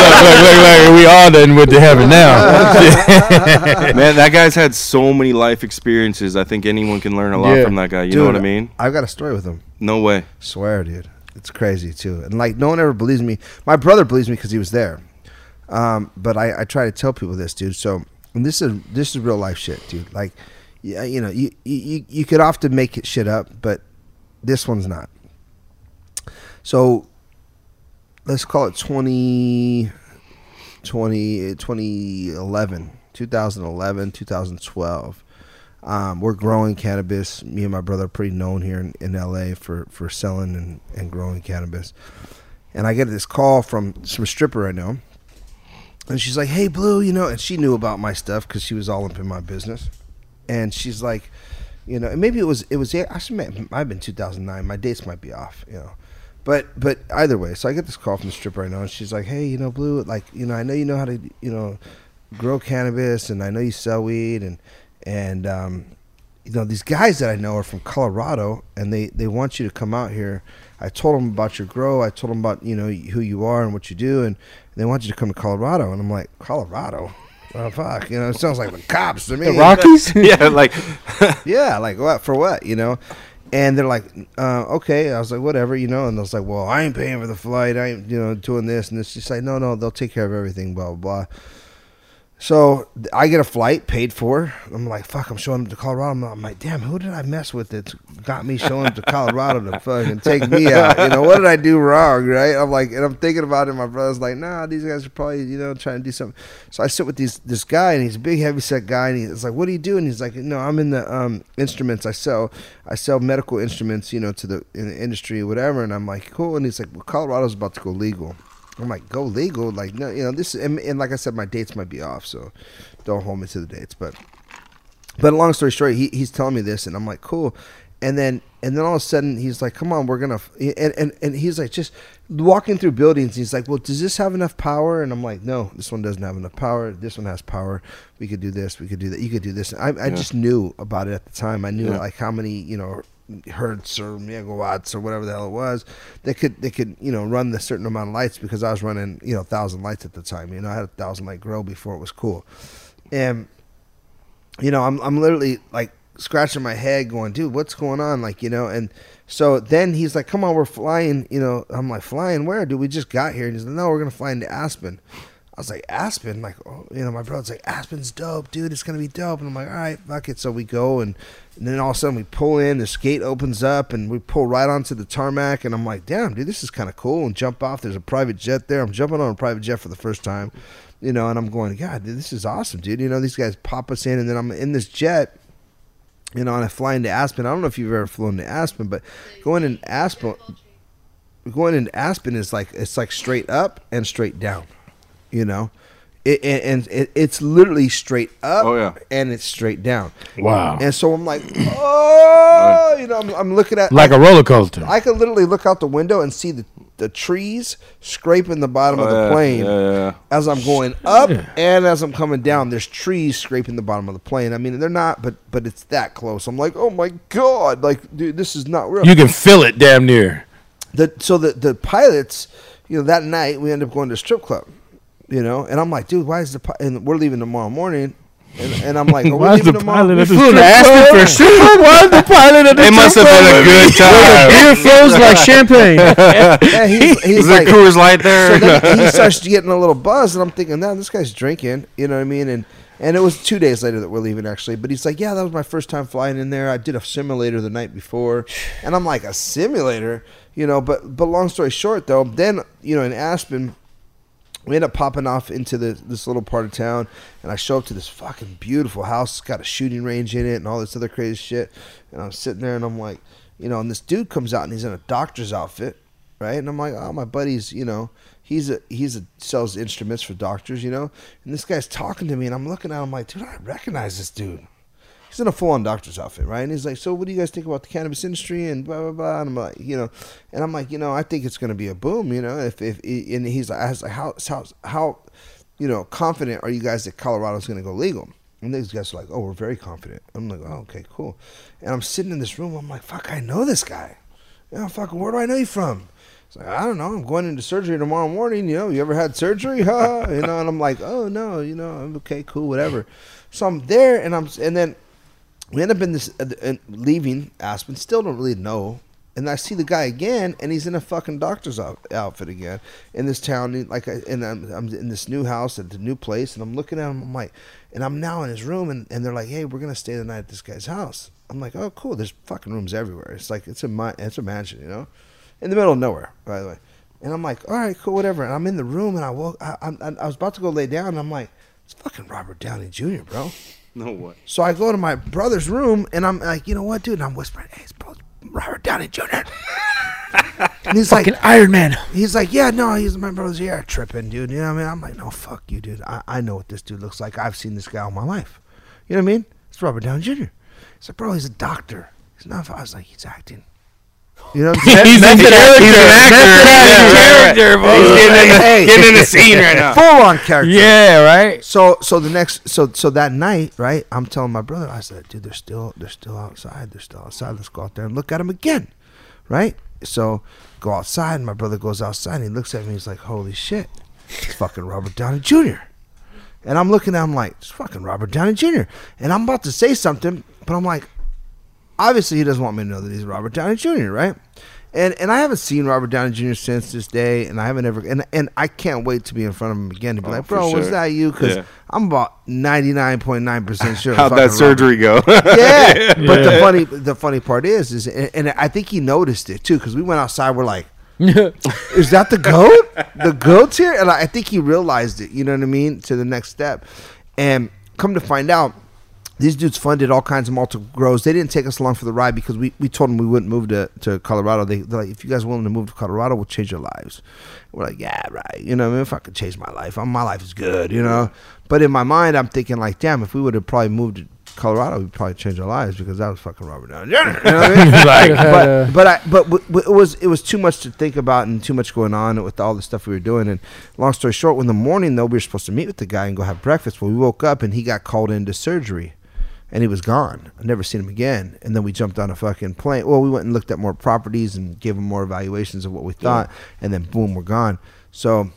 look, look, look, look. We all done with the heaven now. Man, that guy's had so many life experiences. I think anyone can learn a lot Yeah. from that guy. You know what I mean? I've got a story with him. No way. Swear, dude. It's crazy too, and like no one ever believes me. My brother believes me because he was there, um, but I, I try to tell people this, dude. So and this is this is real life shit, dude. Like, yeah, you know, you you you could often make it shit up, but this one's not. So let's call it 20, 20 2011, 2011, 2012. Um, we're growing cannabis. Me and my brother are pretty known here in, in LA for, for selling and, and growing cannabis. And I get this call from some stripper I know. And she's like, hey, Blue, you know, and she knew about my stuff because she was all up in my business. And she's like, you know, and maybe it was, it was, it might have been 2009. My dates might be off, you know. But but either way, so I get this call from the stripper right now, and she's like, "Hey, you know, Blue, like, you know, I know you know how to, you know, grow cannabis, and I know you sell weed, and and um, you know, these guys that I know are from Colorado, and they they want you to come out here. I told them about your grow. I told them about you know who you are and what you do, and they want you to come to Colorado. And I'm like, Colorado. Oh fuck! You know, it sounds like the cops to me. The Rockies? yeah, like yeah, like what for what, you know? And they're like, uh, okay. I was like, whatever, you know. And I was like, well, I ain't paying for the flight. I ain't, you know, doing this and this. She's like, no, no, they'll take care of everything. Blah blah blah. So I get a flight paid for. I'm like, fuck, I'm showing them to Colorado. I'm, like, damn, who did I mess with that got me showing them to Colorado to fucking take me out? You know, what did I do wrong, right? I'm like, and I'm thinking about it. My brother's like, nah, these guys are probably, you know, trying to do something. So I sit with these this guy, and he's a big, heavy set guy, and he's like, what do you do? And he's like, no, I'm in the um, instruments. I sell, I sell medical instruments, you know, to the in the industry, whatever. And I'm like, cool. And he's like, well, Colorado's about to go legal. I'm like, go legal? Like, no, you know, this, and, and like I said, my dates might be off, so don't hold me to the dates. But, but long story short, he, he's telling me this, and I'm like, cool. And then, and then all of a sudden, he's like, come on, we're gonna, f-" and and and he's like, just walking through buildings. He's like, well, does this have enough power? And I'm like, no, this one doesn't have enough power. This one has power. We could do this. We could do that. You could do this. I, I just knew about it at the time. I knew Yeah. like how many, you know, hertz or megawatts or whatever the hell it was they could they could you know run the certain amount of lights because I was running you know thousand lights at the time you know I had a thousand light grow before it was cool. And you know I'm I'm literally like scratching my head going dude what's going on? Like you know and so then he's like come on we're flying you know I'm like flying where? Dude we just got here. And he's like no we're gonna fly into Aspen I was like Aspen like oh, you know my brother's like Aspen's dope dude it's gonna be dope and I'm like all right fuck it so we go and and then all of a sudden we pull in, This gate opens up, and we pull right onto the tarmac. And I'm like, damn, dude, this is kind of cool. And jump off. There's a private jet there. I'm jumping on a private jet for the first time, you know. And I'm going, God, dude, this is awesome, dude. You know, these guys pop us in, and then I'm in this jet, you know, and I fly into Aspen. I don't know if you've ever flown to Aspen, but going in Aspen, going into Aspen is like it's like straight up and straight down, you know. It, and and it, it's literally straight up Oh, yeah. and it's straight down. Wow. And so I'm like, oh, you know, I'm, I'm looking at Like a roller coaster. I could literally look out the window and see the, the trees scraping the bottom of Oh, the yeah, plane yeah, yeah, yeah. as I'm going up and as I'm coming down. There's trees scraping the bottom of the plane. I mean, they're not, but but it's that close. I'm like, oh my god, like dude, this is not real. You can feel it damn near. the so the the pilots, you know, that night we end up going to a strip club, you know, and I'm like, dude, why is the pi-? and we're leaving tomorrow morning. And, and I'm like, oh, Why is the pilot We at the flew to strip Aspen club? for a strip club? Why is the pilot of the It must have been a good time. Beer flows like champagne. Yeah, he's, he's Is there like, Coors Light there? so then he starts getting a little buzz, and I'm thinking, now this guy's drinking. You know what I mean? And and it was two days later that we're leaving actually. But he's like, yeah, that was my first time flying in there. I did a simulator the night before, and I'm like, a simulator, you know? But but long story short, though, then you know in Aspen. We end up popping off into the, this little part of town, and I show up to this fucking beautiful house. It's got a shooting range in it and all this other crazy shit. And I'm sitting there, and I'm like, you know, and this dude comes out, and he's in a doctor's outfit, right? And I'm like, oh, my buddy's, you know, he's a he's a sells instruments for doctors, you know. And this guy's talking to me, and I'm looking at him like, dude, I recognize this dude. He's in a full on doctor's outfit, right? And he's like, so what do you guys think about the cannabis industry and blah blah blah? And I'm like, you know, and I'm like, you know, I think it's going to be a boom, you know. If if and he's like, I like, how how how, you know, confident are you guys that Colorado's going to go legal? And these guys are like, oh, we're very confident. I'm like, oh, okay, cool. And I'm sitting in this room. I'm like, fuck, I know this guy. Yeah, fucking, where do I know you from? It's like, I don't know. I'm going into surgery tomorrow morning. You know, you ever had surgery? Huh? you know, and I'm like, oh no, you know, I'm okay, cool, whatever. So I'm there, and I'm, and then we end up in this uh, uh, leaving Aspen. Still don't really know. And I see the guy again, and he's in a fucking doctor's out- outfit again in this town. Like, I, and I'm, I'm in this new house at the new place, and I'm looking at him. I'm like, and I'm now in his room, and, and they're like, "Hey, we're gonna stay the night at this guy's house." I'm like, "Oh, cool. There's fucking rooms everywhere. It's like it's a it's a mansion, you know, in the middle of nowhere, by the way." And I'm like, "All right, cool, whatever." And I'm in the room, and I woke. I, I, I was about to go lay down, and I'm like, "It's fucking Robert Downey Jr., bro." No way. So I go to my brother's room and I'm like, you know what, dude? And I'm whispering, hey, it's bro, Robert Downey Jr. and he's like, Fucking Iron Man. he's like, yeah, no, he's my brother's here, tripping, dude. You know what I mean? I'm like, no, fuck you, dude. I, I know what this dude looks like. I've seen this guy all my life. You know what I mean? It's Robert Downey Jr. He's like, bro, he's a doctor. He's not. I was like, he's acting. You know what I'm saying? He's an actor. He's an actor. Character, bro. He's getting in the- Hey. getting in the scene right now. Full on character. Yeah, right. So so the next so so that night, right? I'm telling my brother, I said, dude, they're still they're still outside. They're still outside. Let's go out there and look at them again, right? So go outside. And my brother goes outside and he looks at me. He's like, holy shit, it's fucking Robert Downey Jr. And I'm looking at him like, it's fucking Robert Downey Jr. And I'm about to say something, but I'm like, obviously he doesn't want me to know that he's Robert Downey Jr. Right? And and I haven't seen Robert Downey Jr. since this day, and I haven't ever and and I can't wait to be in front of him again to be Oh, like, for bro, was that you? Because Yeah. I'm about ninety nine point nine percent sure. How'd that surgery go? Robert- Yeah, but the funny the funny part is is and, and I think he noticed it too because we went outside. We're like, is that the goat? The goat's here, and I I think he realized it. You know what I mean? To the next step, and come to find out, these dudes funded all kinds of multiple grows. They didn't take us along for the ride because we, we told them we wouldn't move to, to Colorado. They, they're like, if you guys are willing to move to Colorado, we'll change your lives. We're like, yeah, right. You know, I mean, if I could change my life, my life is good. You know, but in my mind, I'm thinking like, damn, if we would have probably moved to Colorado, we'd probably change our lives because that was fucking Robert Downey Jr. You know what I mean? Like, but but I but w- w- it was it was too much to think about and too much going on with all the stuff we were doing. And long story short, in the morning though, we were supposed to meet with the guy and go have breakfast. Well, we woke up and he got called into surgery, and he was gone. I never seen him again. And then we jumped on a fucking plane. Well, we went and looked at more properties and gave him more evaluations of what we thought, and then boom, we're gone. So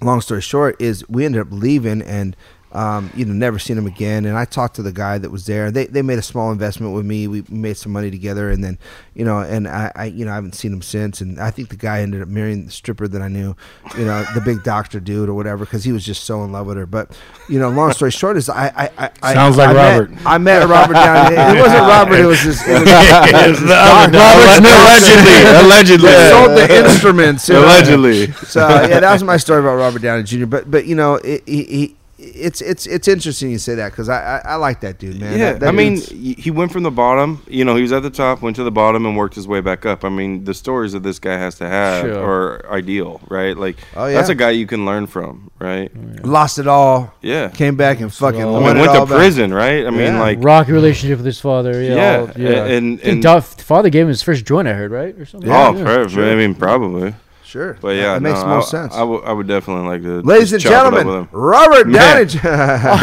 long story short is we ended up leaving and um, you know never seen him again and i talked to the guy that was there they, they made a small investment with me we made some money together and then you know and I, I you know i haven't seen him since and i think the guy ended up marrying the stripper that i knew you know the big doctor dude or whatever because he was just so in love with her but you know long story short is i i, I I- Sounds like I met- Robert. i met robert downey it wasn't robert it was just it was, it was this doctor. allegedly, allegedly, They sold the instruments you know? allegedly. so yeah, that was my story about Robert Downey Jr. But but you know, he, he it's it's it's interesting you say that because I, I I like that dude, man. Yeah, That- that I mean, he went from the bottom. You know, he was at the top, went to the bottom, and worked his way back up. I mean, the stories that this guy has to have Sure. are ideal, right? Like, Oh, that's a guy you can learn from, right? Oh, lost it all. Yeah. came back and fucking. I won mean, it went all to back. prison, right? I mean, Yeah. like, rocky relationship with his father. Yeah, Yeah, all- yeah. and- I think and- father gave him his first joint. I heard, right, or something. oh, Yeah. perfect. I mean, probably. Sure, But yeah, it makes no, the most I, sense. I, would- definitely like to. Ladies and just chop it up gentlemen. Robert Yeah. Downey. Jr.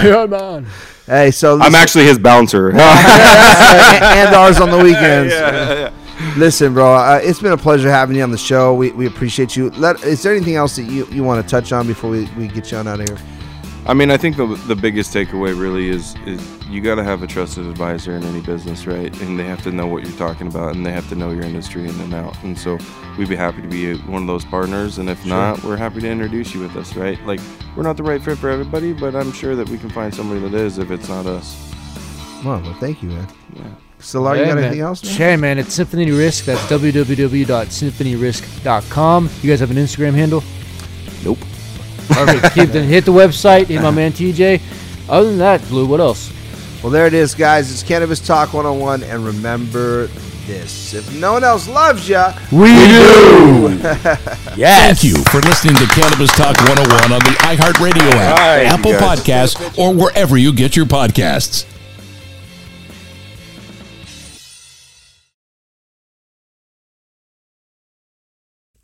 Iron Man. hey, so I'm actually his bouncer. and, and ours on the weekends. Yeah, yeah. Listen, bro, uh, it's been a pleasure having you on the show. We, we appreciate you. Let, is there anything else that you, you want to touch on before we, we get you on out of here? I mean, I think the the biggest takeaway really is is you got to have a trusted advisor in any business, right? And they have to know what you're talking about, and they have to know your industry in and out. And so we'd be happy to be one of those partners. And if not, we're happy to introduce you with us, right? Like we're not the right fit for everybody, but I'm sure that we can find somebody that is if it's not us. Well, well thank you, man. Yeah. Solar, you got man. anything else? Man? Hey, man, it's Symphony Risk. That's www.symphonyrisk.com. You guys have an Instagram handle? Nope. Perfect. Keep the, hit the website. Hit my man TJ. Other than that, Blue, what else? Well, there it is, guys. It's Cannabis Talk 101. And remember this if no one else loves you, We do. yes. Thank you for listening to Cannabis Talk 101 on the iHeartRadio app, Right, Apple. Podcasts, or wherever you get your podcasts.